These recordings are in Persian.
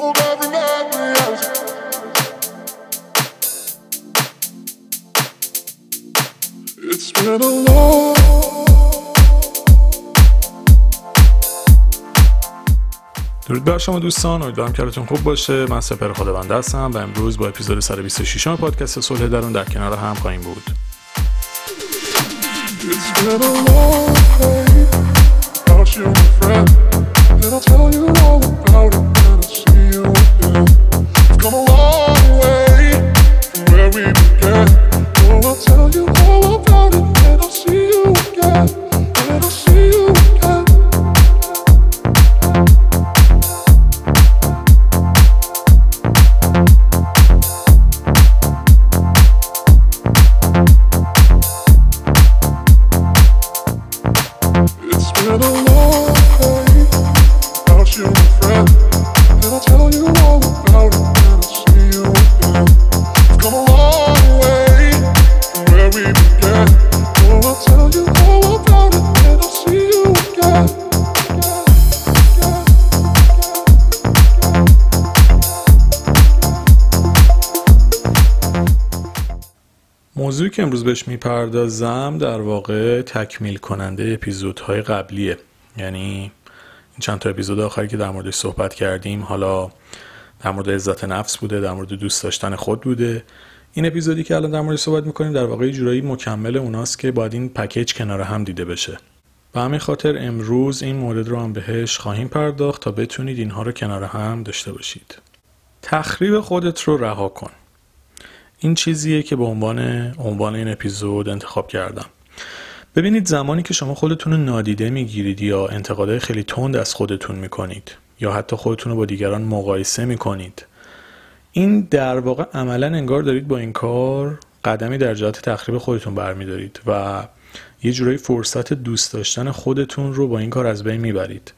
درود بر شما دوستان امیدوارم که حالتون خوب باشه. من سپر خداونده هستم و امروز با اپیزود 126 پادکست صلح درون در کنار هم خواهیم بود. It's been a long که امروز بهش می‌پردازم در واقع تکمیل کننده اپیزودهای قبلیه. یعنی چند تا اپیزود آخری که در موردش صحبت کردیم حالا در مورد عزت نفس بوده در مورد دوست داشتن خود بوده. این اپیزودی که الان در موردش صحبت می‌کنیم در واقع جورایی مکمل اوناست که باید این پکیج کنار هم دیده بشه. به همین خاطر امروز این مورد رو هم بهش خواهیم پرداخت تا بتونید اینها رو کنار هم داشته باشید. تخریب خودت رو رها کن. این چیزیه که به عنوان عنوان این اپیزود انتخاب کردم. ببینید زمانی که شما خودتون رو نادیده می‌گیرید یا انتقادهای خیلی تند از خودتون می‌کنید یا حتی خودتون رو با دیگران مقایسه می‌کنید این در واقع عملا انگار دارید با این کار قدمی در جهت تخریب خودتون برمیدارید و یه جورایی فرصت دوست داشتن خودتون رو با این کار از بین می‌برید.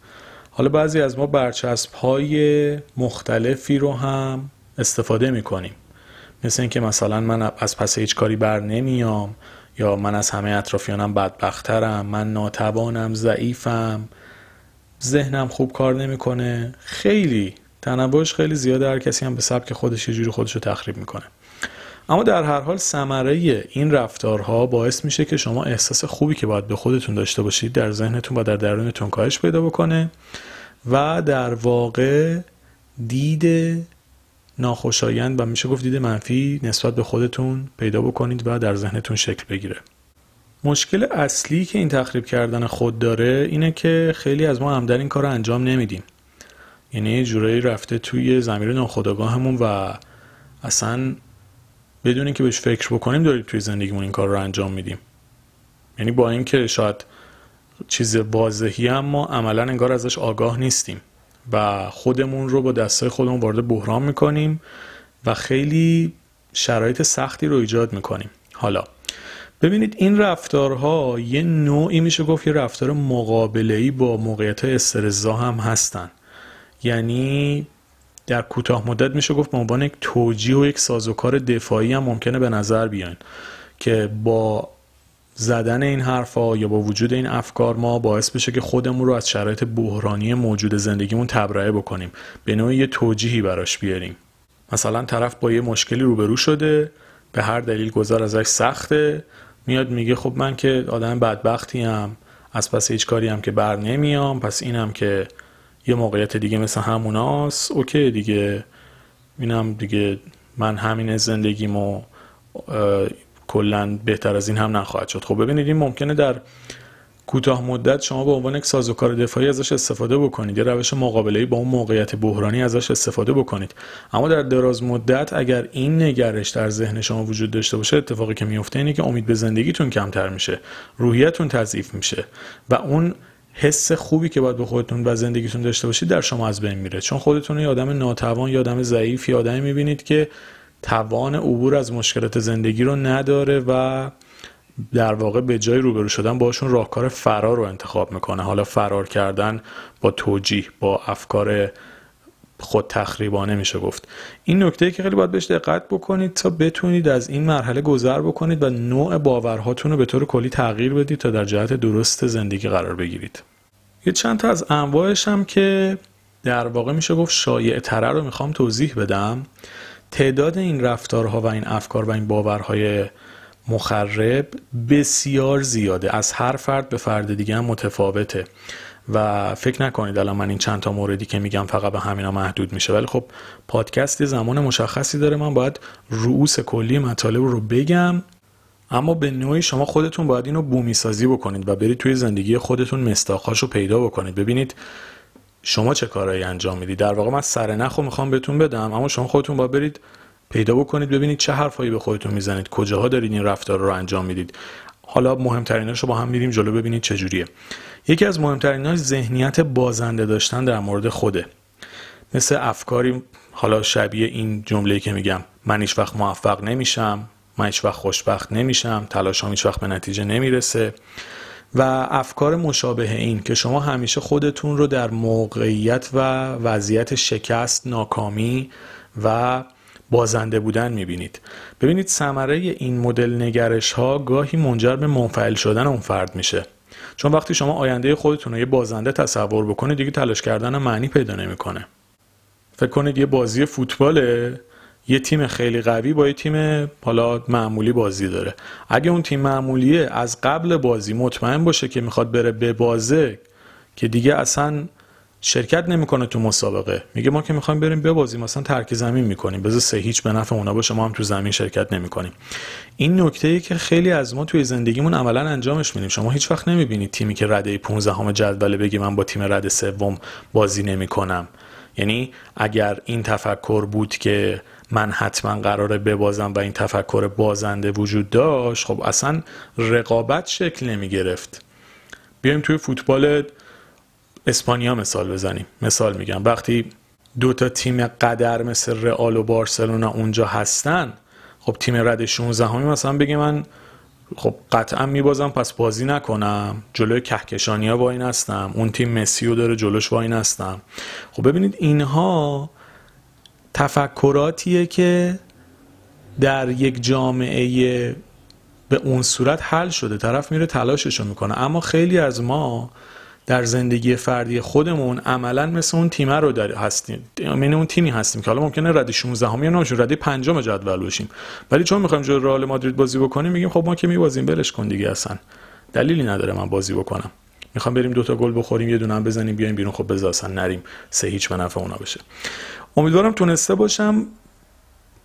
حالا بعضی از ما برچسب های مختلفی رو هم استفاده می‌کنیم. مثل اینکه مثلا من از پس هیچ کاری بر نمیام. یا من از همه اطرافیانم بدبخترم من ناتوانم ضعیفم ذهنم خوب کار نمی‌کنه. خیلی تنوعش خیلی زیاده هر کسی هم به سبک خودش یه جوری خودش رو تخریب می‌کنه. اما در هر حال ثمره این رفتارها باعث میشه که شما احساس خوبی که باید به خودتون داشته باشید در ذهنتون و در درونتون کاهش پیدا بکنه و در واقع دید ناخوشایند و میشه گفت دید منفی نسبت به خودتون پیدا بکنید و در ذهنتون شکل بگیره. مشکل اصلی که این تخریب کردن خود داره اینه که خیلی از ما همدن این کار رو انجام نمیدیم. یعنی یه جورایی رفته توی زمیر ناخودآگاهمون و اصلا بدون اینکه بهش فکر بکنیم داریم توی زندگیمون این کار رو انجام میدیم. یعنی با اینکه شاید چیز واضحی اما عملا انگار ازش آگاه نیستیم. و خودمون رو با دستای خودمون وارد بحران می‌کنیم و خیلی شرایط سختی رو ایجاد می‌کنیم. حالا ببینید این رفتارها یه نوعی میشه گفت یه رفتار مقابله‌ای با موقعیت استرزا هم هستن. یعنی در کوتاه مدت میشه گفت به عنوان یک توجیه و یک سازوکار دفاعی هم ممکنه به نظر بیان که با زدن این حرفا یا با وجود این افکار ما باعث بشه که خودمون رو از شرایط بحرانی موجود زندگیمون تبرئه بکنیم. به نوعی یه توجیهی براش بیاریم. مثلا طرف با یه مشکلی روبرو شده به هر دلیل گذار ازش سخته میاد میگه خب من که آدم بدبختی هم از پس هیچ کاری هم که بر نمیام پس اینم که یه موقعیت دیگه مثل هموناست اوکی دیگه. اینم دیگه من همین زندگیمو کلا بهتر از این هم نخواهد شد. خب ببینید این ممکنه در کوتاه مدت شما به عنوان یک سازوکار دفاعی ازش استفاده بکنید. یه روش مقابله با اون موقعیت بحرانی ازش استفاده بکنید. اما در دراز مدت اگر این نگرش در ذهن شما وجود داشته باشه اتفاقی که میفته اینه که امید به زندگیتون کمتر میشه روحیتون تضعیف میشه و اون حس خوبی که باید به خودتون و زندگیتون داشته باشید در شما از بین میره. چون خودتون یه آدم ناتوان یا آدم ضعیف یا آدمی می‌بینید که توان عبور از مشکلات زندگی رو نداره و در واقع به جای روبرو شدن باشون راهکار فرار رو انتخاب می‌کنه. حالا فرار کردن با توجیه با افکار خود تخریبانه میشه گفت. این نکته که خیلی باید بهش دقت بکنید تا بتونید از این مرحله گذر بکنید و نوع باورهاتون رو به طور کلی تغییر بدید تا در جهت درست زندگی قرار بگیرید. یه چند تا از انواعش هم که در واقع میشه گفت شایع تره رو می‌خوام توضیح بدم. تعداد این رفتارها و این افکار و این باورهای مخرب بسیار زیاده. از هر فرد به فرد دیگه هم متفاوته. و فکر نکنید الان من این چند تا موردی که میگم فقط به همینا محدود میشه. ولی خب پادکست زمان مشخصی داره. من باید رؤوس کلی مطالب رو بگم. اما به نوعی شما خودتون باید اینو بومی سازی بکنید و برید توی زندگی خودتون مستاخاش رو پیدا بکنید. ببینید شما چه کارهایی انجام می‌دید در واقع من سرنخ رو می‌خوام بهتون بدم اما شما خودتون باید برید پیدا بکنید ببینید چه حرفایی به خودتون می‌زنید کجاها دارید این رفتار رو انجام می‌دید. حالا مهمتریناش رو با هم میریم جلو ببینید چجوریه یکی از مهمتریناش ذهنیت بازنده داشتن در مورد خوده. مثل افکاری حالا شبیه این جمله که میگم من هیچ وقت موفق نمیشم من هیچ وقت خوشبخت نمیشم تلاشام هیچ وقت به نتیجه نمی‌رسه. و افکار مشابه این که شما همیشه خودتون رو در موقعیت و وضعیت شکست ناکامی و بازنده بودن می‌بینید. ببینید ثمره این مدل نگرش ها گاهی منجر به منفعل شدن اون فرد میشه. چون وقتی شما آینده خودتون رو یه بازنده تصور بکنید دیگه تلاش کردن معنی پیدا نمی‌کنه. فکر کنید یه بازی فوتباله؟ یه تیم خیلی قوی با یه تیم حالا معمولی بازی داره. اگه اون تیم معمولیه از قبل بازی مطمئن باشه که می‌خواد بره به بازه که دیگه اصلا شرکت نمی‌کنه تو مسابقه. میگه ما که می‌خوایم بریم ببازیم مثلا ترک زمین می‌کنیم. بذار سه هیچ به نفع اونا باشه ما هم تو زمین شرکت نمی‌کنیم. این نکته ای که خیلی از ما توی زندگیمون عملا انجامش میدیم. شما هیچ وقت نمی‌بینید تیمی که رده 15 همه جدول بگی من با تیم رده سوم بازی نمی‌کنم. یعنی اگر این تفکر بود که من حتما قراره ببازم و این تفکر بازنده وجود داشت خب اصلا رقابت شکل نمی گرفت بیایم توی فوتبال اسپانیا مثال بزنیم. مثال میگم. وقتی دو تا تیم قدر مثل رئال و بارسلونا اونجا هستن خب تیم رد 16 همی مثلا بگی من خب قطعا میبازم پس بازی نکنم. جلوی کهکشانی ها این هستم اون تیم مسیو داره جلوش این هستم خب ببینید اینها تفکراتیه که در یک جامعه به اون صورت حل شده. طرف میره تلاششو می‌کنه. اما خیلی از ما در زندگی فردی خودمون عملا مثل اون تیمه رو داری هستیم. یعنی اون تیمی هستیم که حالا ممکنه رد 16 هم یا نمیشه رد 5 جدول باشیم. ولی چون می‌خوایم جلوی رئال مادرید بازی بکنیم میگیم خب ما که میبازیم بلش کن دیگه اصلا. دلیلی نداره من بازی بکنم. می‌خوام بریم دوتا گل بخوریم یه دونه هم بزنیم بیایم بیرون خب بذار اصلا نریم. سه هیچ به نفع اونا بشه امیدوارم تونسته باشم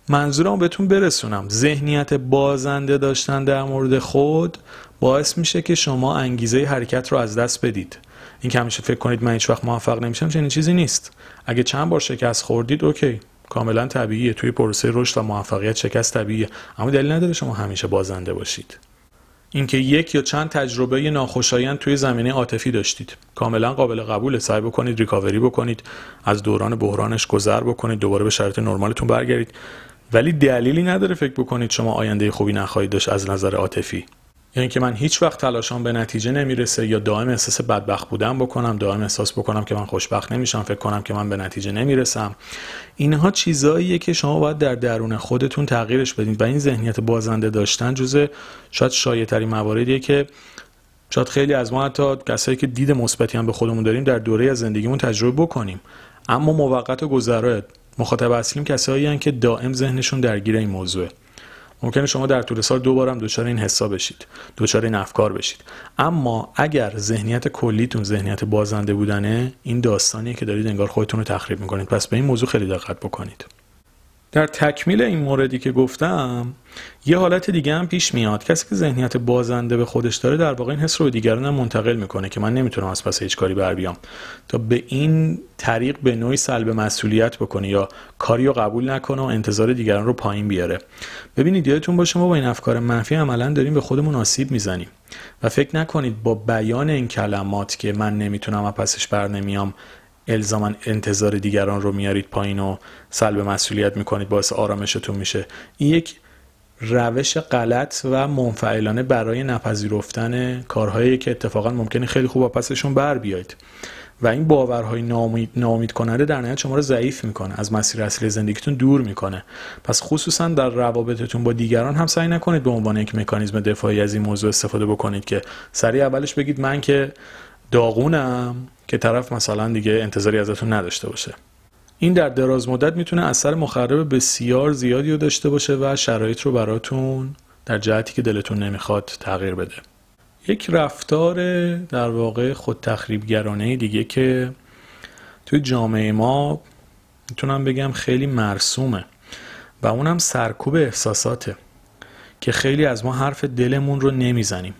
منظورم بهتون برسونم. ذهنیت بازنده داشتن در مورد خود باعث میشه که شما انگیزه حرکت رو از دست بدید. این که همیشه فکر کنید من هیچ وقت موفق نمیشم چنین چیزی نیست. اگه چند بار شکست خوردید اوکی. کاملا طبیعیه. توی پروسه رشد و موفقیت شکست طبیعیه. اما دلیل نداره شما همیشه بازنده باشید. اینکه یک یا چند تجربه ناخوشایند توی زمینه عاطفی داشتید. کاملا قابل قبول سعی بکنید ریکاوری بکنید. از دوران بحرانش گذر بکنید. دوباره به شرایط نرمالتون برگردید. ولی دلیلی نداره فکر بکنید شما آینده خوبی نخواهید داشت از نظر عاطفی. یعنی که من هیچ وقت تلاشام به نتیجه نمی‌رسه یا دائم احساس بدبخت بودن بکنم دائم احساس بکنم که من خوشبخت نمیشم فکر کنم که من به نتیجه نمی‌رسم. اینها چیزاییه که شما باید در درون خودتون تغییرش بدید و این ذهنیت بازنده داشتن جزء شاید شایع ترین مواردیه که شاید خیلی از ما حتی کسایی که دید مثبتی هم به خودمون داریم در دوره از زندگیمون تجربه بکنیم. اما موقت و گذرا مخاطب اصلیم کسایی که دائم ذهنشون درگیر این موضوعه. ممکنه شما در طول سال دو بارم دچار این حساب بشید دچار این افکار بشید. اما اگر ذهنیت کلیتون ذهنیت بازنده بودنه این داستانیه که دارید انگار خودتون رو تخریب می‌کنید. پس به این موضوع خیلی دقت بکنید. در تکمیل این موردی که گفتم یه حالت دیگه هم پیش میاد. کسی که ذهنیت بازنده به خودش داره در واقع این حس رو به دیگران هم منتقل می‌کنه که من نمی‌تونم از پس هیچ کاری بر بیام. تا به این طریق به نوعی سلب مسئولیت بکنه یا کاری رو قبول نکنه و انتظار دیگران رو پایین بیاره. ببینید یادتون باشه ما با این افکار منفی عملا داریم به خودمون آسیب می‌زنیم. و فکر نکنید با بیان این کلمات که من نمی‌تونم از پسش بر نمیام الزاما انتظار دیگران رو میارید پایین و سلب مسئولیت می‌کنید باعث آرامشتون میشه. این یک روش غلط و منفعلانه برای نپذیرفتن کارهایی که اتفاقا ممکنه خیلی خوب پسشون بر بیاید. و این باورهای نامید, نامید کننده در نهایت شما رو ضعیف می‌کنه از مسیر اصلی زندگیتون دور می‌کنه. پس خصوصا در روابطتون با دیگران هم سعی نکنید به عنوان یک مکانیزم دفاعی از این موضوع استفاده بکنید که سریع اولش بگید من که داغونم. که طرف مثلا دیگه انتظاری ازتون نداشته باشه. این در دراز مدت می‌تونه اثر مخرب بسیار زیادی رو داشته باشه و شرایط رو براتون در جهتی که دلتون نمی‌خواد تغییر بده. یک رفتار در واقع خود تخریبگرانه دیگه که توی جامعه ما می‌تونم بگم خیلی مرسومه و اونم سرکوب احساساته که خیلی از ما حرف دلمون رو نمی‌زنیم.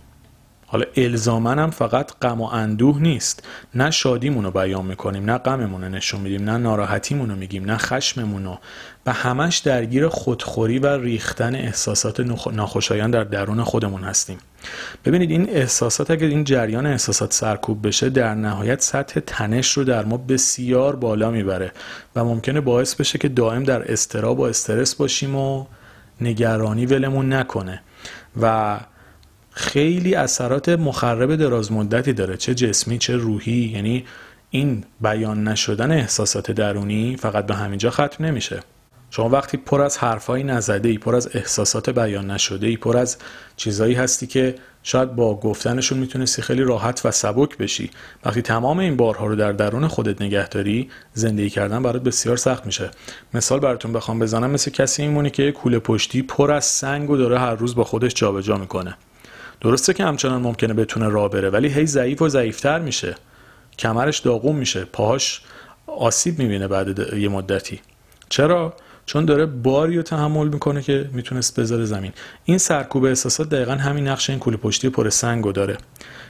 حالا الزامن هم فقط غم و اندوه نیست. نه شادیمون رو بیان می‌کنیم نه غممون رو نشون میدیم نه ناراحتیمون رو میگیم نه خشممون رو و همش درگیر خودخوری و ریختن احساسات ناخوشایند در درون خودمون هستیم. ببینید این احساسات اگر این جریان احساسات سرکوب بشه در نهایت سطح تنش رو در ما بسیار بالا می‌بره و ممکنه باعث بشه که دائم در استراب و استرس باشیم و نگرانی ولمون نکنه. و خیلی اثرات مخرب دراز مدتی داره. چه جسمی چه روحی. یعنی این بیان نشدن احساسات درونی فقط به همینجا ختم نمیشه. شما وقتی پر از حرفایی نزده ای پر از احساسات بیان نشده ای پر از چیزایی هستی که شاید با گفتنشون می‌تونستی خیلی راحت و سبک بشی. وقتی تمام این بارها رو در درون خودت نگه داری زندگی کردن برات بسیار سخت میشه. مثال براتون بخوام بزنم مثل کسی میمونه که کوله پشتی پر از سنگ و داره هر روز با خودش جابجا می‌کنه. درسته که همچنان ممکنه بتونه راه بره ولی هی ضعیف و ضعیفتر میشه. کمرش داغون میشه پاهاش آسیب می‌بینه بعد یه مدتی. چرا؟ چون داره باری رو تحمل می‌کنه که می‌تونست بذاره زمین. این سرکوب احساسات دقیقا همین نقش این کوله پشتی پر سنگ داره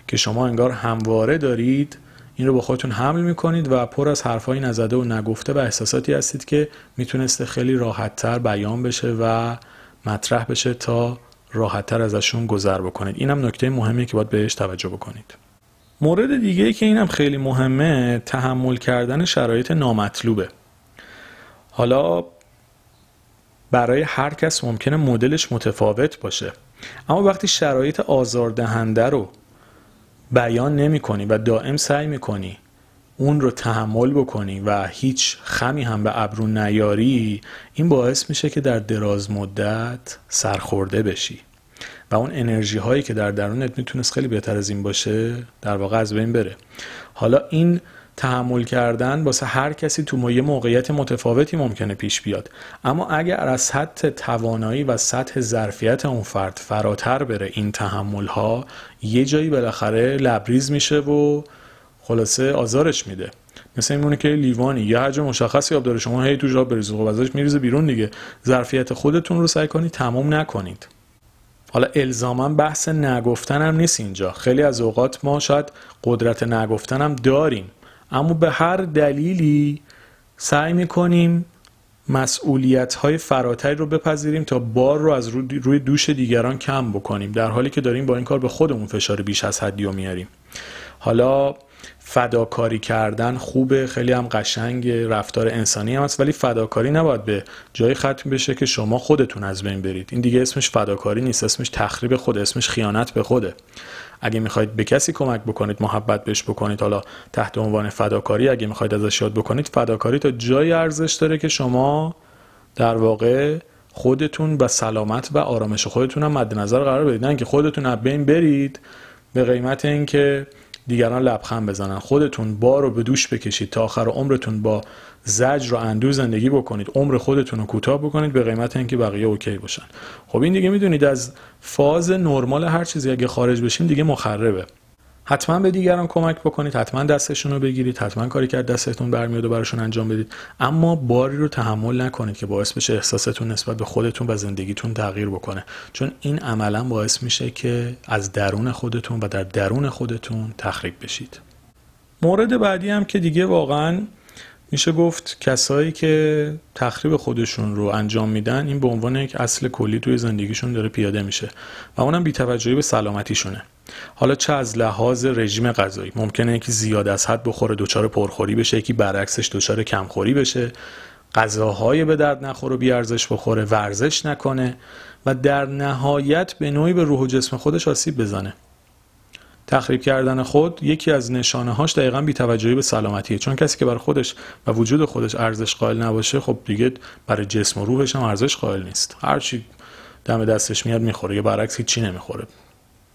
که شما انگار همواره دارید این رو با خودتون حمل می‌کنید و پر از حرفایی نزده و نگفته و احساساتی هستید که می‌تونسته خیلی راحتتر بیان بشه و مطرح بشه تا راحتتر ازشون گذر بکنید. اینم نکته مهمی که باید بهش توجه بکنید. مورد دیگه ای که اینم خیلی مهمه تحمل کردن شرایط نامطلوبه. حالا برای هر کس ممکنه مدلش متفاوت باشه. اما وقتی شرایط آزاردهنده رو بیان نمی کنی و دائم سعی می کنی اون رو تحمل بکنی و هیچ خمی هم به ابرو نیاری این باعث میشه که در دراز مدت سرخورده بشی. و اون انرژی هایی که در درونت می‌تونست خیلی بهتر از این باشه در واقع از بین بره. حالا این تحمل کردن واسه هر کسی تو یه موقعیت متفاوتی ممکنه پیش بیاد. اما اگر از سطح توانایی و سطح ظرفیت اون فرد فراتر بره این تحمل ها یه جایی بالاخره لبریز میشه و خلاصه آزارش میده. مثل این که لیوانی یه حجم مشخصی آب داره. شما هی تو جا بریزید خب ازش میریزه بیرون دیگه. ظرفیت خودتون رو سعی کنید تمام نکنید. حالا الزاما بحث نگفتن هم نیست اینجا. خیلی از اوقات ما شاید قدرت نگفتن هم داریم. اما به هر دلیلی سعی می‌کنیم مسئولیت های فراتری رو بپذیریم تا بار رو از روی دوش دیگران کم بکنیم. در حالی که داریم با این کار به خودمون فشار بیش از حدی رو میاریم. حالا فداکاری کردن خوبه خیلی هم قشنگ رفتار انسانی هم هست ولی فداکاری نباید به جای ختم بشه که شما خودتون از بین برید. این دیگه اسمش فداکاری نیست اسمش تخریب خود اسمش خیانت به خوده. اگه می‌خواید به کسی کمک بکنید محبت بهش بکنید حالا تحت عنوان فداکاری اگه می‌خواید ازش یاد بکنید فداکاری تا جای ارزش داره که شما در واقع خودتون و سلامت و آرامش خودتون هم مد نظر قرار بدید. که خودتون از بین برید به قیمت اینکه دیگران لبخند بزنن. خودتون بار رو به دوش بکشید تا آخر عمرتون با زجر و اندو زندگی بکنید. عمر خودتون رو کوتاه بکنید به قیمت اینکه بقیه اوکی باشن. خب این دیگه می‌دونید از فاز نرمال هر چیزی اگه خارج بشیم دیگه مخربه. حتما به دیگران کمک بکنید حتما دستشون رو بگیرید حتما کاری که دستتون برمیاد و براشون انجام بدید. اما باری رو تحمل نکنید که باعث بشه احساستون نسبت به خودتون و زندگیتون تغییر بکنه. چون این عملا باعث میشه که از درون خودتون و در درون خودتون تخریب بشید. مورد بعدی هم که دیگه واقعا میشه گفت کسایی که تخریب خودشون رو انجام میدن این به عنوان یک اصل کلی توی زندگیشون داره پیاده میشه و اونم بیتوجهی به سلامتیشونه. حالا چه از لحاظ رژیم غذایی؟ ممکنه یکی زیاد از حد بخوره دچار پرخوری بشه یکی برعکسش دچار کمخوری بشه. غذاهای به درد نخور و بیارزش بخوره ورزش نکنه و در نهایت به نوعی به روح و جسم خودش آسیب بزنه. تخریب کردن خود یکی از نشانه هاش دقیقا بیتوجهی به سلامتیه. چون کسی که برای خودش و وجود خودش ارزش قائل نباشه خب دیگه برای جسم و روحش هم ارزش قائل نیست. هرچی دم دستش میاد می‌خوره یا برعکس هیچی نمی‌خوره.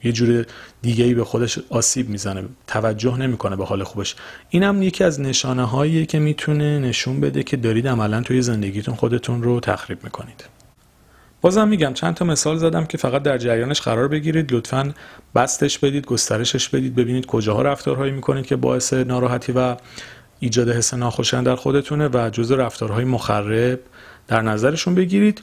یه جور دیگه ای به خودش آسیب می‌زنه توجه نمی‌کنه به حال خوبش. این هم یکی از نشانه هایی که می‌تونه نشون بده که دارید عملا توی زندگیتون خودتون رو تخریب می‌کنید. بازم میگم چند تا مثال زدم که فقط در جریانش قرار بگیرید. لطفا بستش بدید گسترشش بدید ببینید کجاها رفتارهایی می‌کنید که باعث ناراحتی و ایجاد حس ناخوشایند در خودتونه و جز رفتارهای مخرب در نظرشون بگیرید.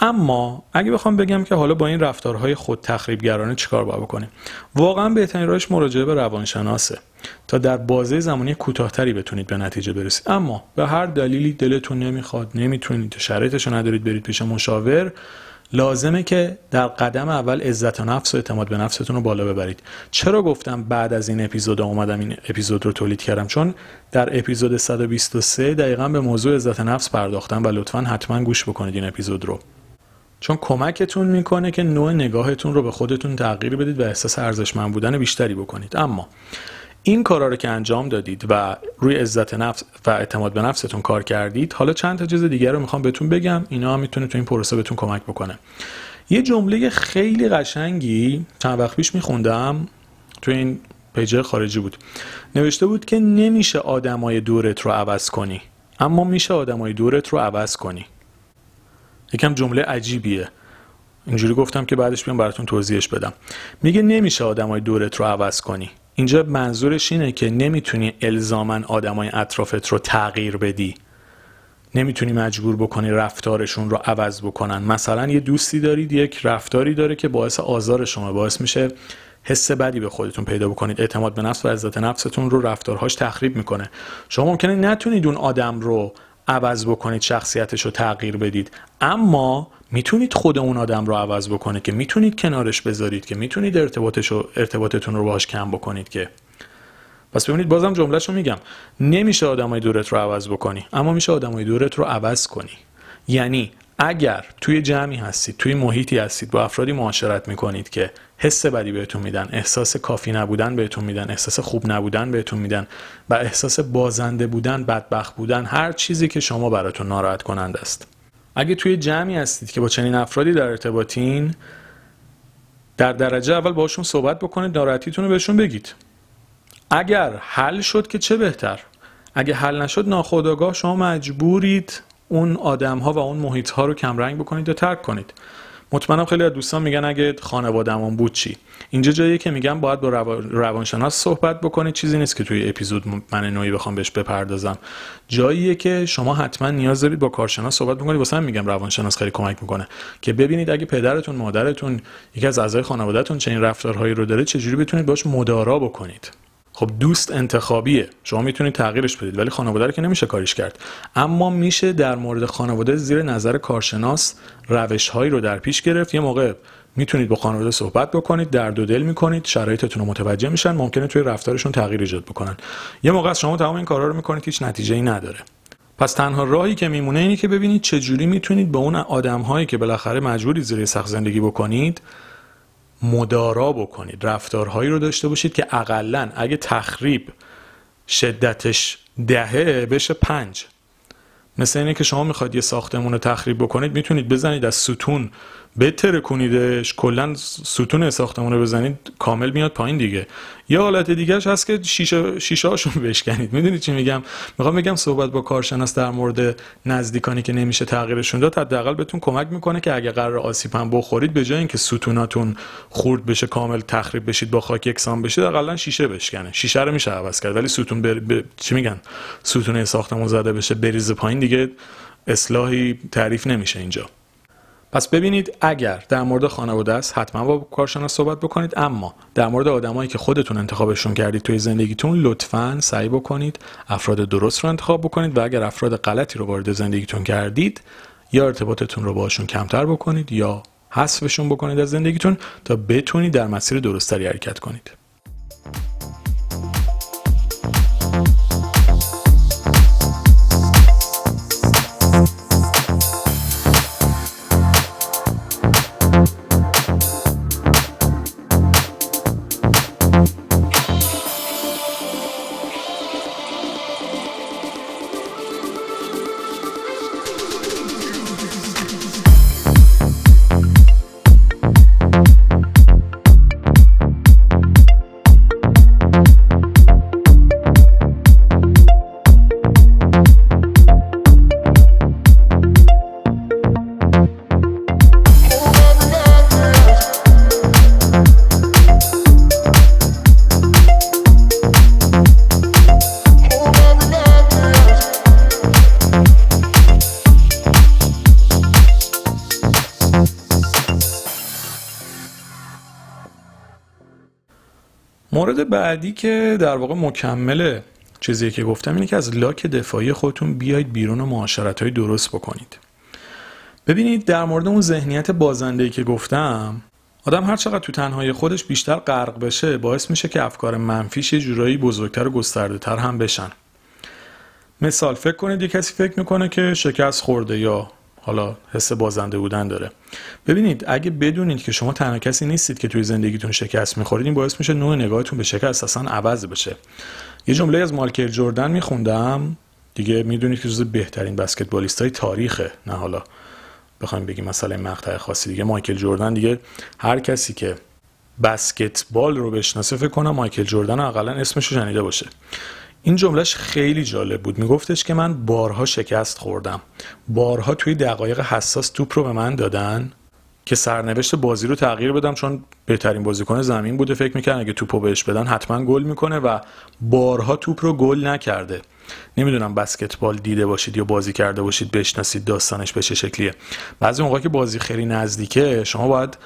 اما اگه بخوام بگم که حالا با این رفتارهای خود تخریبگرانه چیکار باید بکنیم؟ واقعا بهترین راهش مراجعه به روانشناسه. تا در بازه زمانی کوتاهتری بتونید به نتیجه برسید. اما به هر دلیلی دلتون نمی‌خواد نمی‌تونید شرایطش ندارید برید پیش مشاور لازمه که در قدم اول عزت و نفس و اعتماد به نفستون رو بالا ببرید. چرا گفتم بعد از این اپیزود اومدم این اپیزود رو تولید کردم؟ چون در اپیزود 123 دقیقا به موضوع عزت نفس پرداختم و لطفا حتما گوش بکنید این اپیزود رو. چون کمکتون می‌کنه که نوع نگاهتون رو به خودتون تغییر بدید و احساس ارزشمند بودن بیشتری بکنید. اما این کارا رو که انجام دادید و روی عزت نفس و اعتماد به نفستون کار کردید حالا چند تا چیز دیگر رو می‌خوام بهتون بگم اینا هم می‌تونه تو این پروسه بهتون کمک بکنه. یه جمله خیلی قشنگی چند وقت پیش میخوندم تو این پیجه خارجی بود. نوشته بود که نمیشه آدمای دورت رو عوض کنی اما میشه آدمای دورت رو عوض کنی. یکم جمله عجیبیه. اینجوری گفتم که بعدش بیام براتون توضیحش بدم. میگه نمیشه آدمای دورت رو عوض کنی. اینجا منظورش اینه که نمی‌تونی الزامن آدمای اطرافت رو تغییر بدی. نمی‌تونی مجبور بکنی رفتارشون رو عوض بکنن. مثلا یه دوستی دارید یک رفتاری داره که باعث آزار شما باعث میشه حس بدی به خودتون پیدا بکنید. اعتماد به نفس و عزت نفستون رو رفتارهاش تخریب می‌کنه. شما ممکنه نتونید اون آدم رو عوض بکنید شخصیتش رو تغییر بدید. اما می‌تونید خود اون آدم رو عوض بکنید که می‌تونید کنارش بذارید که می‌تونید ارتباطش ارتباطتون رو باهاش کم بکنید که. پس ببینید بازم جملهش رو میگم. نمیشه آدمای دورت رو عوض بکنی اما میشه آدمای دورت رو عوض کنی. یعنی اگر توی جمعی هستید توی محیطی هستید با افرادی معاشرت می‌کنید که حس بدی بهتون میدن احساس کافی نبودن بهتون میدن احساس خوب نبودن بهتون میدن و احساس بازنده بودن بدبخت بودن هر چیزی که شما براتون ناراحت کننده است. اگه توی جمعی هستید که با چنین افرادی در ارتباطین در درجه اول باشون صحبت بکنید ناراحتیتون رو بهشون بگید. اگر حل شد که چه بهتر؟ اگه حل نشد ناخودآگاه شما مجبورید اون آدم ها و اون محیط ها رو کمرنگ بکنید و ترک کنید. مطمئنم خیلی از دوستان میگن اگه خانوادهمون بود چی؟ اینجا جایی که میگم باید با روانشناس صحبت بکنید چیزی نیست که توی اپیزود من نوعی بخوام بهش بپردازم. جاییه که شما حتما نیاز دارید با کارشناس صحبت بکنید. واسه هم میگم روانشناس خیلی کمک می‌کنه. که ببینید اگه پدرتون مادرتون یکی از اعضای خانوادهتون چنین رفتارهایی رو داره چجوری بتونید باش مدارا بکنید. خب دوست انتخابیه. شما می‌تونید تغییرش بدید ولی خانواده رو که نمیشه کاریش کرد. اما میشه در مورد خانواده زیر نظر کارشناس روش هایی رو در پیش گرفت. یه موقع می‌تونید با خانواده صحبت بکنید درد و دل می‌کنید شرایطتون رو متوجه میشن ممکنه توی رفتارشون تغییر ایجاد بکنن. یه موقع از شما تمام این کارا رو می‌کنید هیچ نتیجه ای نداره. پس تنها راهی که میمونه اینه که ببینید چه جوری می‌تونید به اون آدم هایی که بالاخره مجبوری زیر سخت زندگی بکنید مدارا بکنید رفتارهایی رو داشته باشید که اقلا اگه تخریب شدتش دهه بشه پنج. مثل اینه که شما می‌خواید یه ساختمون رو تخریب بکنید می‌تونید بزنید از ستون کنیدش. کلا ستون ساختمون رو بزنید کامل میاد پایین دیگه. یه حالت دیگهش هست که شیشه شیشه هاشون بشکنید. می‌دونید چی میگم؟ می‌خوام بگم صحبت با کارشناس در مورد نزدیکانی که نمیشه تغییرشون داد حداقل بهتون کمک می‌کنه که اگه قرار آسیب هم بخورید به جای اینکه ستوناتون خورد بشه کامل تخریب بشید با خاک یکسان بشید حداقل شیشه بشکنه. شیشه رو میشه عوض کرد. ولی ستون بر... چی میگن؟ ستون ساختمون زده بشه بریز پایین دیگه اصلاحی تعریف نمیشه اینجا. پس ببینید اگر در مورد خانواده است حتما با کارشناس صحبت بکنید. اما در مورد آدمایی که خودتون انتخابشون کردید توی زندگیتون لطفا سعی بکنید افراد درست رو انتخاب بکنید و اگر افراد غلطی رو وارد زندگیتون کردید یا ارتباطتون رو باشون کمتر بکنید یا حذفشون بکنید از زندگیتون تا بتونید در مسیر درستری حرکت کنید. بعدی که در واقع مکمل چیزی که گفتم اینه که از لاک دفاعی خودتون بیاید بیرون و معاشرت های درست بکنید. ببینید در مورد اون ذهنیت بازنده که گفتم آدم هر چقدر تو تنهایی خودش بیشتر غرق بشه باعث میشه که افکار منفیش یه جورایی بزرگتر و گسترده تر هم بشن. مثال فکر کنید یه کسی فکر می‌کنه که شکست خورده یا حالا حس بازنده بودن داره. ببینید اگه بدونید که شما تنها کسی نیستید که توی زندگیتون شکست می‌خورید این باعث میشه نوع نگاهتون به شکست اصلا عوض بشه. یه جمله از مالکل جردن میخوندم. دیگه می‌دونید که جز بهترین بسکتبالیست های تاریخه. نه حالا بخوایم بگیم مثلا مقطع خاصی. دیگه مایکل جردن دیگه هر کسی که بسکتبال رو بشناسه فکر کنم مایکل جردن اقلا اسمش رو شنیده باشه. این جملهش خیلی جالب بود. میگفتش که من بارها شکست خوردم. بارها توی دقایق حساس توپ رو به من دادن که سرنوشت بازی رو تغییر بدم چون بهترین بازیکن زمین بوده فکر می‌کنن اگه توپو بهش بدن حتما گل می‌کنه و بارها توپ رو گل نکرده. نمی‌دونم بسکتبال دیده باشید یا بازی کرده باشید بشناسید داستانش به چه شکلیه. بعضی موقع که بازی خیلی نزدیکه شما باید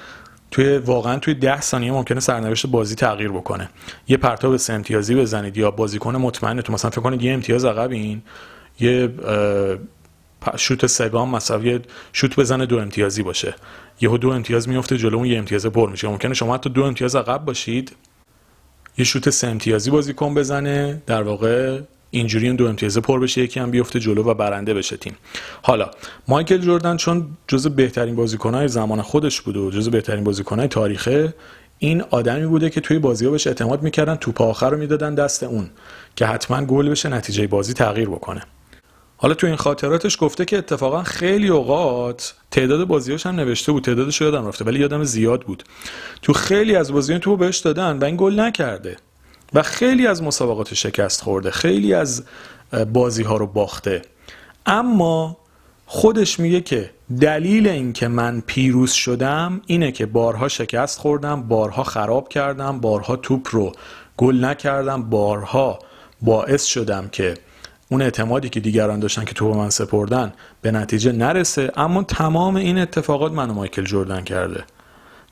توی واقعا توی ده ثانیه ممکنه سرنوشت بازی تغییر بکنه. یه پرتاب سه امتیازی بزنید یا بازیکن مطمئن تو مثلا فکر کنید یه امتیاز عقب این یه شوت سگام مثلا یه شوت بزنه دو امتیازی باشه. یهو دو امتیاز میفته جلو اون یه امتیاز پر میشه. ممکنه شما حتی دو امتیاز عقب باشید. یه شوت سه امتیازی بازیکن بزنه در واقع اینجوری این دو امتیازه پر بشه یکی هم بیفته جلو و برنده بشه تیم. حالا مایکل جردن چون جز بهترین بازیکنهای زمان خودش بوده و جز بهترین بازیکنهای تاریخه این آدمی بوده که توی بازی ها بهش اعتماد می‌کردن توپ آخر رو می‌دادن دست اون که حتما گل بشه نتیجه بازی تغییر بکنه. حالا تو این خاطراتش گفته که اتفاقا خیلی اوقات تعداد بازیاش هم نوشته بود تعدادش یادم رفته ولی یادم زیاد بود. تو خیلی از بازیان تو بهش دادن و این گل نکرده. و خیلی از مسابقات شکست خورده خیلی از بازی ها رو باخته. اما خودش میگه که دلیل اینکه من پیروز شدم اینه که بارها شکست خوردم بارها خراب کردم بارها توپ رو گل نکردم بارها باعث شدم که اون اعتمادی که دیگران داشتن که تو من سپردن به نتیجه نرسه. اما تمام این اتفاقات منو مایکل جردن کرده.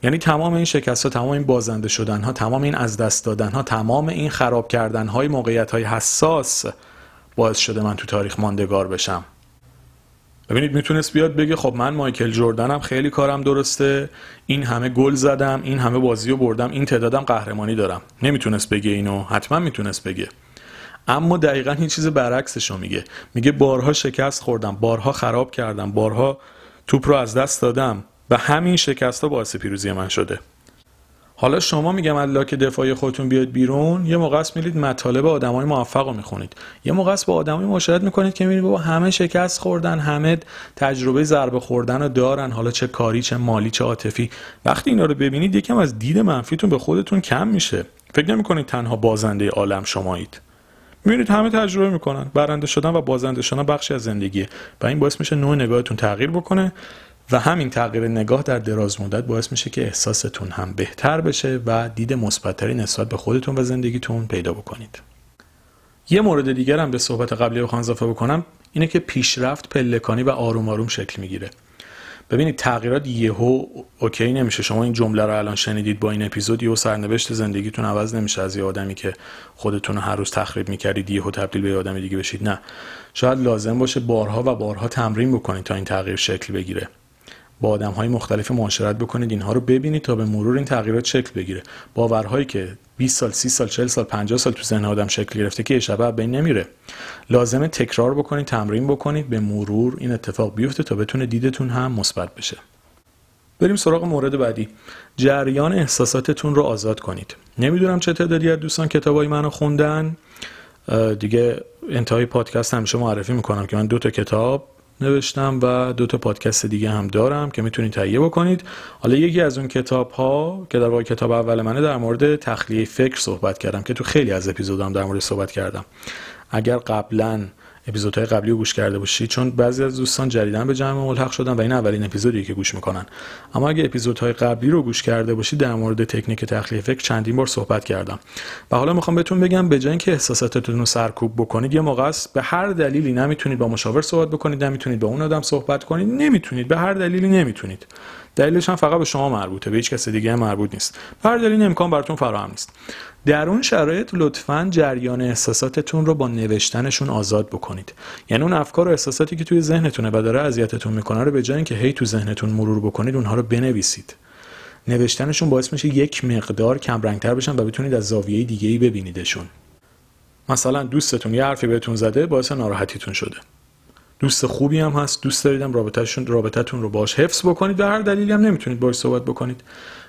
یعنی تمام این شکست ها تمام این بازنده شدن ها تمام این از دست دادن ها تمام این خراب کردن های موقعیت های حساس باعث شده من تو تاریخ ماندگار بشم. ببینید می‌تونست بیاد بگه خب من مایکل جردنم خیلی کارم درسته. این همه گل زدم این همه بازی رو بردم این تعدادم قهرمانی دارم. نمی‌تونست بگه اینو حتما می‌تونست بگه. اما دقیقا این چیز برعکسش رو میگه. میگه بارها شکست خوردم بارها خراب کردم بارها توپ رو از دست دادم. و همین شکست ها باعث پیروزی من شده. حالا شما میگم الله که دفاعی خودتون بیاد بیرون یه موقع است میرید مطالب آدمای موفق رو می‌خونید. یه موقع است با آدمای مشاهده می‌کنید که می‌بینید بابا همه شکست خوردن همه تجربه ضربه خوردن رو دارن. حالا چه کاری چه مالی چه عاطفی. وقتی اینا رو ببینید یکم از دید منفیتون به خودتون کم میشه. فکر نمی‌کنید تنها بازنده عالم شمایید. می‌بینید همه تجربه می‌کنن. برنده شدن و بازنده شدن بخشی از زندگیه. و این باعث میشه نوع نگاهتون تغییر بکنه. و همین تغییر نگاه در دراز مدت باعث میشه که احساستون هم بهتر بشه و دید مثبتتری نسبت به خودتون و زندگیتون پیدا بکنید. یه مورد دیگر هم به صحبت قبلی بخوام اضافه بکنم اینه که پیشرفت پلکانی و آروم آروم شکل می‌گیره. ببینید تغییرات یهو اوکی نمیشه. شما این جمله رو الان شنیدید با این اپیزود یهو سرنوشت زندگیتون عوض نمیشه از یه آدمی که خودتون هر روز تخریب می‌کردید یهو تبدیل به آدم دیگه بشید. نه. شاید لازم باشه بارها و بارها تمرین بکنید تا این تغییر شکل بگیره. با آدم های مختلف معاشرت بکنید اینها رو ببینید تا به مرور این تغییرات شکل بگیره. باورهایی که 20 سال 30 سال 40 سال 50 سال تو ذهن آدم شکل گرفته که یه بین نمیره. لازمه تکرار بکنید تمرین بکنید به مرور این اتفاق بیفته تا بتونه دیدتون هم مثبت بشه. بریم سراغ مورد بعدی. جریان احساساتتون رو آزاد کنید. نمی‌دونم چه تعدادی از دوستان کتابای منو خوندن. دیگه انتهای پادکست همیشه معرفی می‌کنم که من دو تا کتاب نوشتم و دو تا پادکست دیگه هم دارم که می‌تونید تهیه بکنید. حالا یکی از اون کتاب ها که در واقع کتاب اول منه در مورد تخلیه فکر صحبت کردم که تو خیلی از اپیزودام در مورد صحبت کردم. اگر قبلا اپیزودهای قبلی رو گوش کرده باشید چون بعضی از دوستان جدیدن به جمع ملحق شدن و این اولین اپیزودی که گوش می‌کنن. اما اگه اپیزودهای قبلی رو گوش کرده باشید در مورد تکنیک تخلیه فکر چندین بار صحبت کردم. و حالا می‌خوام بهتون بگم به جای اینکه احساساتتون رو سرکوب بکنید یه موقع است به هر دلیلی نمی‌تونید با مشاور صحبت بکنید نمی‌تونید با اون آدم صحبت کنید نمی‌تونید به هر دلیلی نمی‌تونید. دلیلش هم فقط به شما مربوطه به هیچ کس دیگه مربوط نیست. هر دلیل امکان براتون فراهم نیست. در اون شرایط لطفا جریان احساساتتون رو با نوشتنشون آزاد بکنید. یعنی اون افکار و احساساتی که توی ذهنتونه و داره اذیتتون می‌کنه رو به جای اینکه هی تو ذهنتون مرور بکنید اونها رو بنویسید. نوشتنشون باعث میشه یک مقدار کم رنگتر بشن و بتونید از زاویه دیگه ای ببینیدشون. مثلا دوستتون یه حرفی بهتون زده باعث ناراحتیتون شده. دوست خوبی هم هست. دوست داریدم رابطهشون رابطتون رو باش حفظ بکنید. به هر دلیلی هم نمی‌تونید باش صحبت بکنید.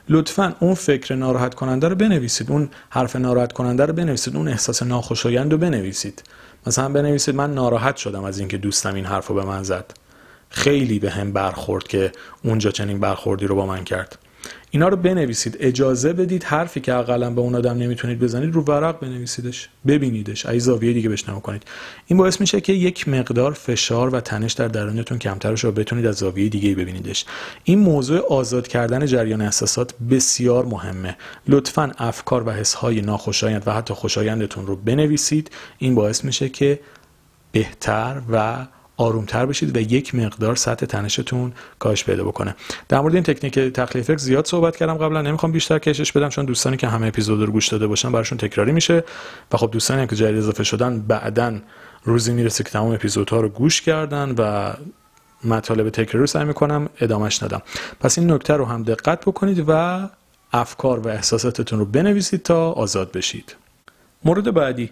لطفا اون فکر ناراحت کننده رو بنویسید. اون حرف ناراحت کننده رو بنویسید. اون احساس ناخوشایند رو بنویسید. مثلا بنویسید من ناراحت شدم از اینکه دوستم این حرف رو به من زد. خیلی به هم برخورد که اونجا چنین برخوردی رو با من کرد. اینا رو بنویسید. اجازه بدید حرفی که اقلا به اون آدم نمی‌تونید بزنید رو ورق بنویسیدش. ببینیدش. ای زاویه دیگه بهش کنید. این باعث میشه که یک مقدار فشار و تنش در درونتون کمتر بشه و بتونید از زاویه دیگه ببینیدش. این موضوع آزاد کردن جریان احساسات بسیار مهمه. لطفا افکار و حسهای ناخوشایند و حتی خوشایندتون رو بنویسید. این باعث میشه که بهتر و آرومتر بشید و یک مقدار سطح تنشتون کاهش پیدا بکنه. در مورد این تکنیک تخلیه فکر زیاد صحبت کردم قبلا. نمی‌خوام بیشتر کشش بدم چون دوستانی که همه اپیزود رو گوش داده باشن براشون تکراری میشه. و خب دوستانی که جدید اضافه شدن بعدا روزی می‌رسه که تمام اپیزودها رو گوش کردن و مطالب تکراری رو سعی می‌کنم ادامش ندم. پس این نکته رو هم دقت بکنید و افکار و احساساتتون رو بنویسید تا آزاد بشید. مورد بعدی.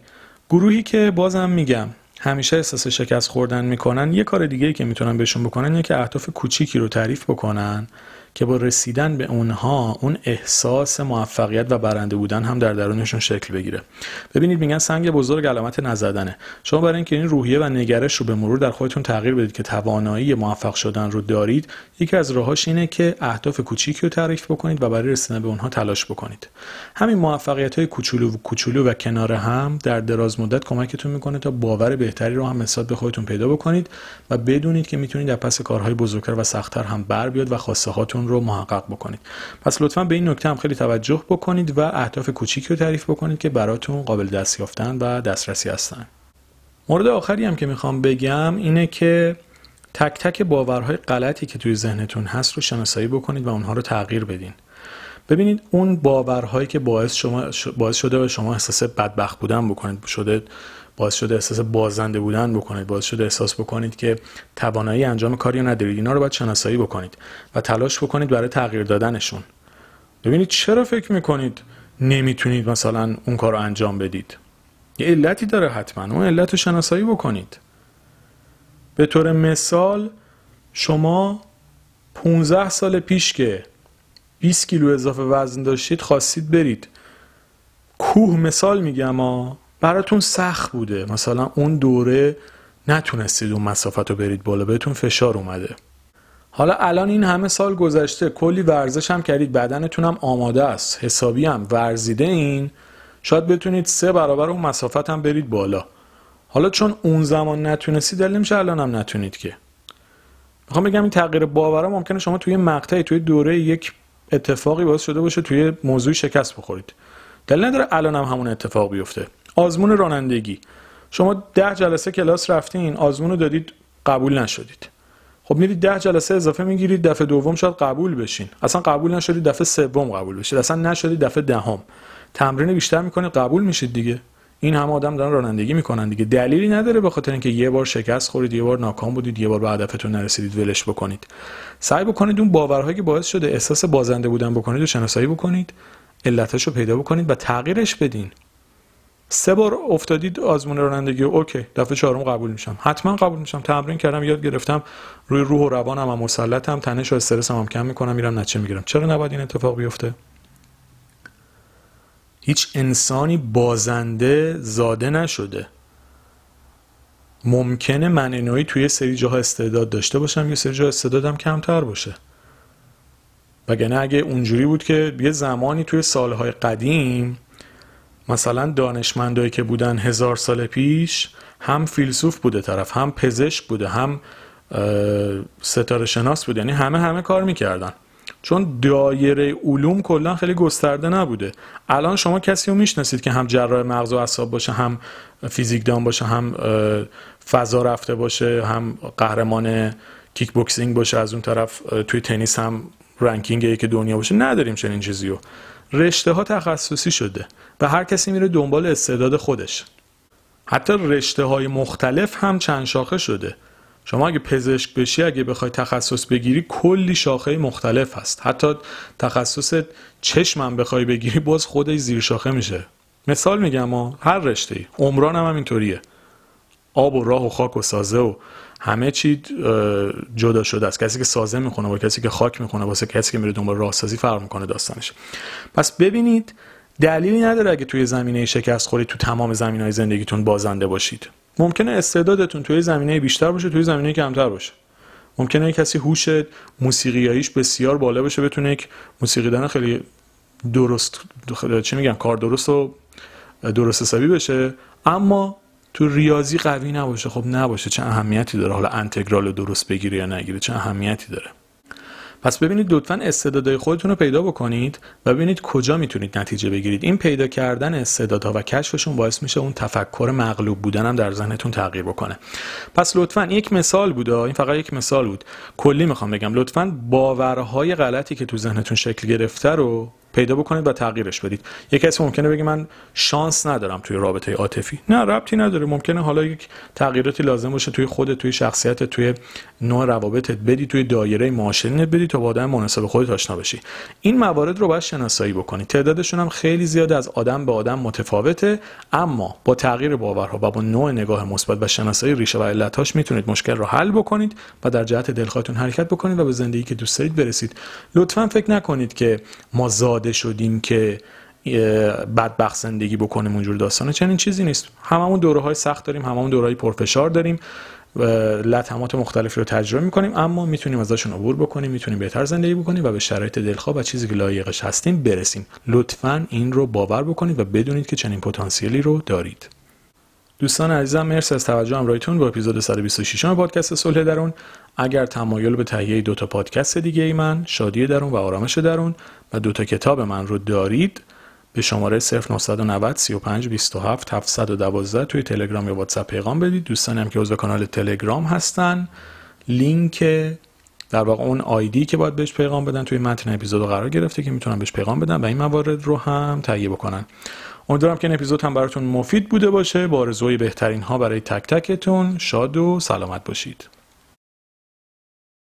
گروهی که بازم میگم همیشه احساس شکست خوردن می‌کنن. یه کار دیگه که می‌تونن بهشون بکنن اینه که اهداف کوچیکی رو تعریف بکنن. که با رسیدن به اونها اون احساس موفقیت و برنده بودن هم در درونشون شکل بگیره. ببینید میگن سنگ بزرگ علامت نزدنه. شما برای اینکه این روحیه و نگرش رو به مرور در خودتون تغییر بدید که توانایی موفق شدن رو دارید یکی از راهاش اینه که اهداف کوچیکی رو تعریف بکنید و برای رسیدن به اونها تلاش بکنید. همین موفقیت های کوچولو و کوچولو و کنار هم در دراز مدت کمکتون می‌کنه تا باور بهتری رو هم نسبت به خودتون پیدا بکنید و بدونید که می‌تونید در پس کارهای بزرگتر و سختتر هم بر بیاد و خواسته هاتون رو محقق بکنید. پس لطفا به این نکته هم خیلی توجه بکنید و اهداف کوچیکی رو تعریف بکنید که براتون قابل دست یافتن و دسترسی هستن. مورد آخری هم که می‌خوام بگم اینه که تک تک باورهای غلطی که توی ذهنتون هست رو شناسایی بکنید و اونها رو تغییر بدین. ببینید اون باورهایی که باعث شما باعث شده به شما احساس بدبخت بودن بکنید شده باعث شده احساس بازنده بودن بکنید باعث شده احساس بکنید که توانایی انجام کاری ندارید. اینا رو باید شناسایی بکنید و تلاش بکنید برای تغییر دادنشون. ببینید چرا فکر می‌کنید نمی‌تونید مثلا اون کار رو انجام بدید؟ یه علتی داره حتما. اون علت رو شناسایی بکنید. به طور مثال شما 15 سال پیش که 20 کیلو اضافه وزن داشتید خواستید برید. کوه مثال میگم براتون سخت بوده. مثلا اون دوره نتونستید اون مسافت رو برید بالا بهتون فشار اومده. حالا الان این همه سال گذشته کلی ورزش هم کردید بدنتون هم آماده است حسابی هم ورزیده این. شاید بتونید سه برابر اون مسافت هم برید بالا. حالا چون اون زمان نتونستید دلیل نمیشه الان هم نتونید که. می‌خوام بگم این تغییر باورا ممکنه شما توی مقطعی توی دوره یک اتفاقی باعث شده باشه توی موضوع شکست بخورید. دلیل نداره الان هم همون اتفاق بیفته. آزمون رانندگی. شما ده جلسه کلاس رفتین آزمون رو دادید قبول نشدید. خب میرید ده جلسه اضافه می‌گیرید دفعه دوم شاید قبول بشین. اصلا قبول نشدید دفعه سوم قبول بشید. اصلا نشدید دفعه دهم. تمرین بیشتر می‌کنید قبول میشید دیگه. این همه آدم دارن رانندگی می‌کنن دیگه. دلیلی نداره به خاطر اینکه یه بار شکست خورید یه بار ناکام بودید یه بار به هدفتون نرسیدید ولش بکنید. سعی بکنید اون باورهایی که باعث شده احساس بازنده بودن بکنید و شناسایی بکنید علتش پیدا بکنید و تغییرش بدین. سه بار افتادید آزمون رانندگی اوکی دفعه چهارم قبول میشم. حتما قبول میشم. تمرین کردم یاد گرفتم. روی روح و روانم هم مسلطم. تنش و استرسم هم کم می‌کنم میرم نچه می‌گیرم. چرا نباید این اتفاق بیفته؟ هیچ انسانی بازنده زاده نشده. ممکنه من نوعی توی سری جاها استعداد داشته باشم یه سری جاها استعدادم کمتر باشه. وگرنه اگه اونجوری بود که یه زمانی توی سالهای قدیم مثلا دانشمندایی که بودن هزار سال پیش هم فیلسوف بوده طرف هم پزشک بوده هم ستاره شناس بوده یعنی همه همه کار می‌کردن. چون دایره علوم کلا خیلی گسترده نبوده. الان شما کسی رو می‌شناسید که هم جراح مغز و اعصاب باشه هم فیزیکدان باشه هم فضا رفته باشه هم قهرمان کیک بوکسینگ باشه از اون طرف توی تنیس هم ranking یک دنیا باشه. نداریم چنین چیزی رو رشته ها تخصصی شده و هر کسی میره دنبال استعداد خودش. حتی رشته های مختلف هم چند شاخه شده. شما اگه پزشک بشی اگه بخوای تخصص بگیری کلی شاخه مختلف هست. حتی تخصص چشمم بخوای بگیری باز خودش زیر شاخه میشه. مثال میگم ما هر رشته ای عمران هم, هم اینطوریه آب و راه و خاک و سازه و همه چی جدا شده است. کسی که سازه می‌خونه با کسی که خاک می‌خونه واسه کسی که میره دنبال راهسازی فرق می‌کنه داستانش. پس ببینید دلیلی نداره اگه توی زمینه شکست خورید تو تمام زمین های زندگیتون بازنده باشید. ممکنه استعدادتون توی زمینه بیشتر باشه توی زمینه کمتر باشه. ممکنه کسی هوش موسیقیاییش بسیار بالا باشه بتونه یک موسیقیدان خیلی درست چی میگن کار درست و درست حسابی بشه. اما تو ریاضی قوی نباشه. خب نباشه. چه اهمیتی داره حالا انتگرال درست بگیره یا نگیره چه اهمیتی داره؟ پس ببینید لطفا استعدادهای خودتون رو پیدا بکنید و ببینید کجا می‌تونید نتیجه بگیرید. این پیدا کردن استعدادها و کشفشون باعث میشه اون تفکر مغلوب بودن هم در ذهنتون تغییر بکنه. پس لطفا یک مثال بود این فقط یک مثال بود. کلی می‌خوام بگم. لطفا باورهای غلطی که تو ذهنتون شکل گرفته رو پیدا بکنید و تغییرش بدید. یه کسی ممکنه بگه من شانس ندارم توی رابطه عاطفی. نه ربطی نداره. ممکنه حالا یک تغییراتی لازم باشه توی خودت توی شخصیت توی نوع روابطت. بدی توی دایره معاشرینت بدی تا با آدم مناسب خودت آشنا بشی. این موارد رو باید شناسایی بکنید تعدادشون هم خیلی زیاد از آدم به آدم متفاوته اما با تغییر باورها و با نوع نگاه مثبت و شناسایی ریشه و علتاش می‌تونید مشکل رو حل بکنید و در جهت دلخواهتون حرکت بکنید و به زندگی که دوست دارید برسید. لطفا فکر نکنید که ما زاده شدیم که بدبخت زندگی بکنیم اونجور داستانه. چنین چیزی نیست. هممون دوره های سخت داریم هممون دوره های پرفشار داریم لطمات مختلفی رو تجربه می‌کنیم اما می‌تونیم ازشون عبور بکنیم می‌تونیم بهتر زندگی بکنیم و به شرایط دلخواه و چیزی که لایقش هستیم برسیم. لطفا این رو باور بکنید و بدونید که چنین پتانسیلی رو دارید. دوستان عزیزم مرسی از توجه همراهیتون با اپیزود 126 پادکست صلح درون. اگر تمایل به تهیه دو تا پادکست دیگه ای من شادی درون و آرامش درون و دو تا کتاب من رو دارید به شماره 0990 35 27 712 توی تلگرام یا واتساپ پیغام بدید. دوستانی هم که عضو کانال تلگرام هستن لینک در واقع اون آیدی که باید بهش پیغام بدن توی متن اپیزود قرار گرفته که می‌تونن بهش پیغام بدن و این موارد رو هم تهیه بکنن. امیدوارم که این اپیزود هم براتون مفید بوده باشه. با آرزوی بهترین ها برای تک تکتون شاد و سلامت باشید.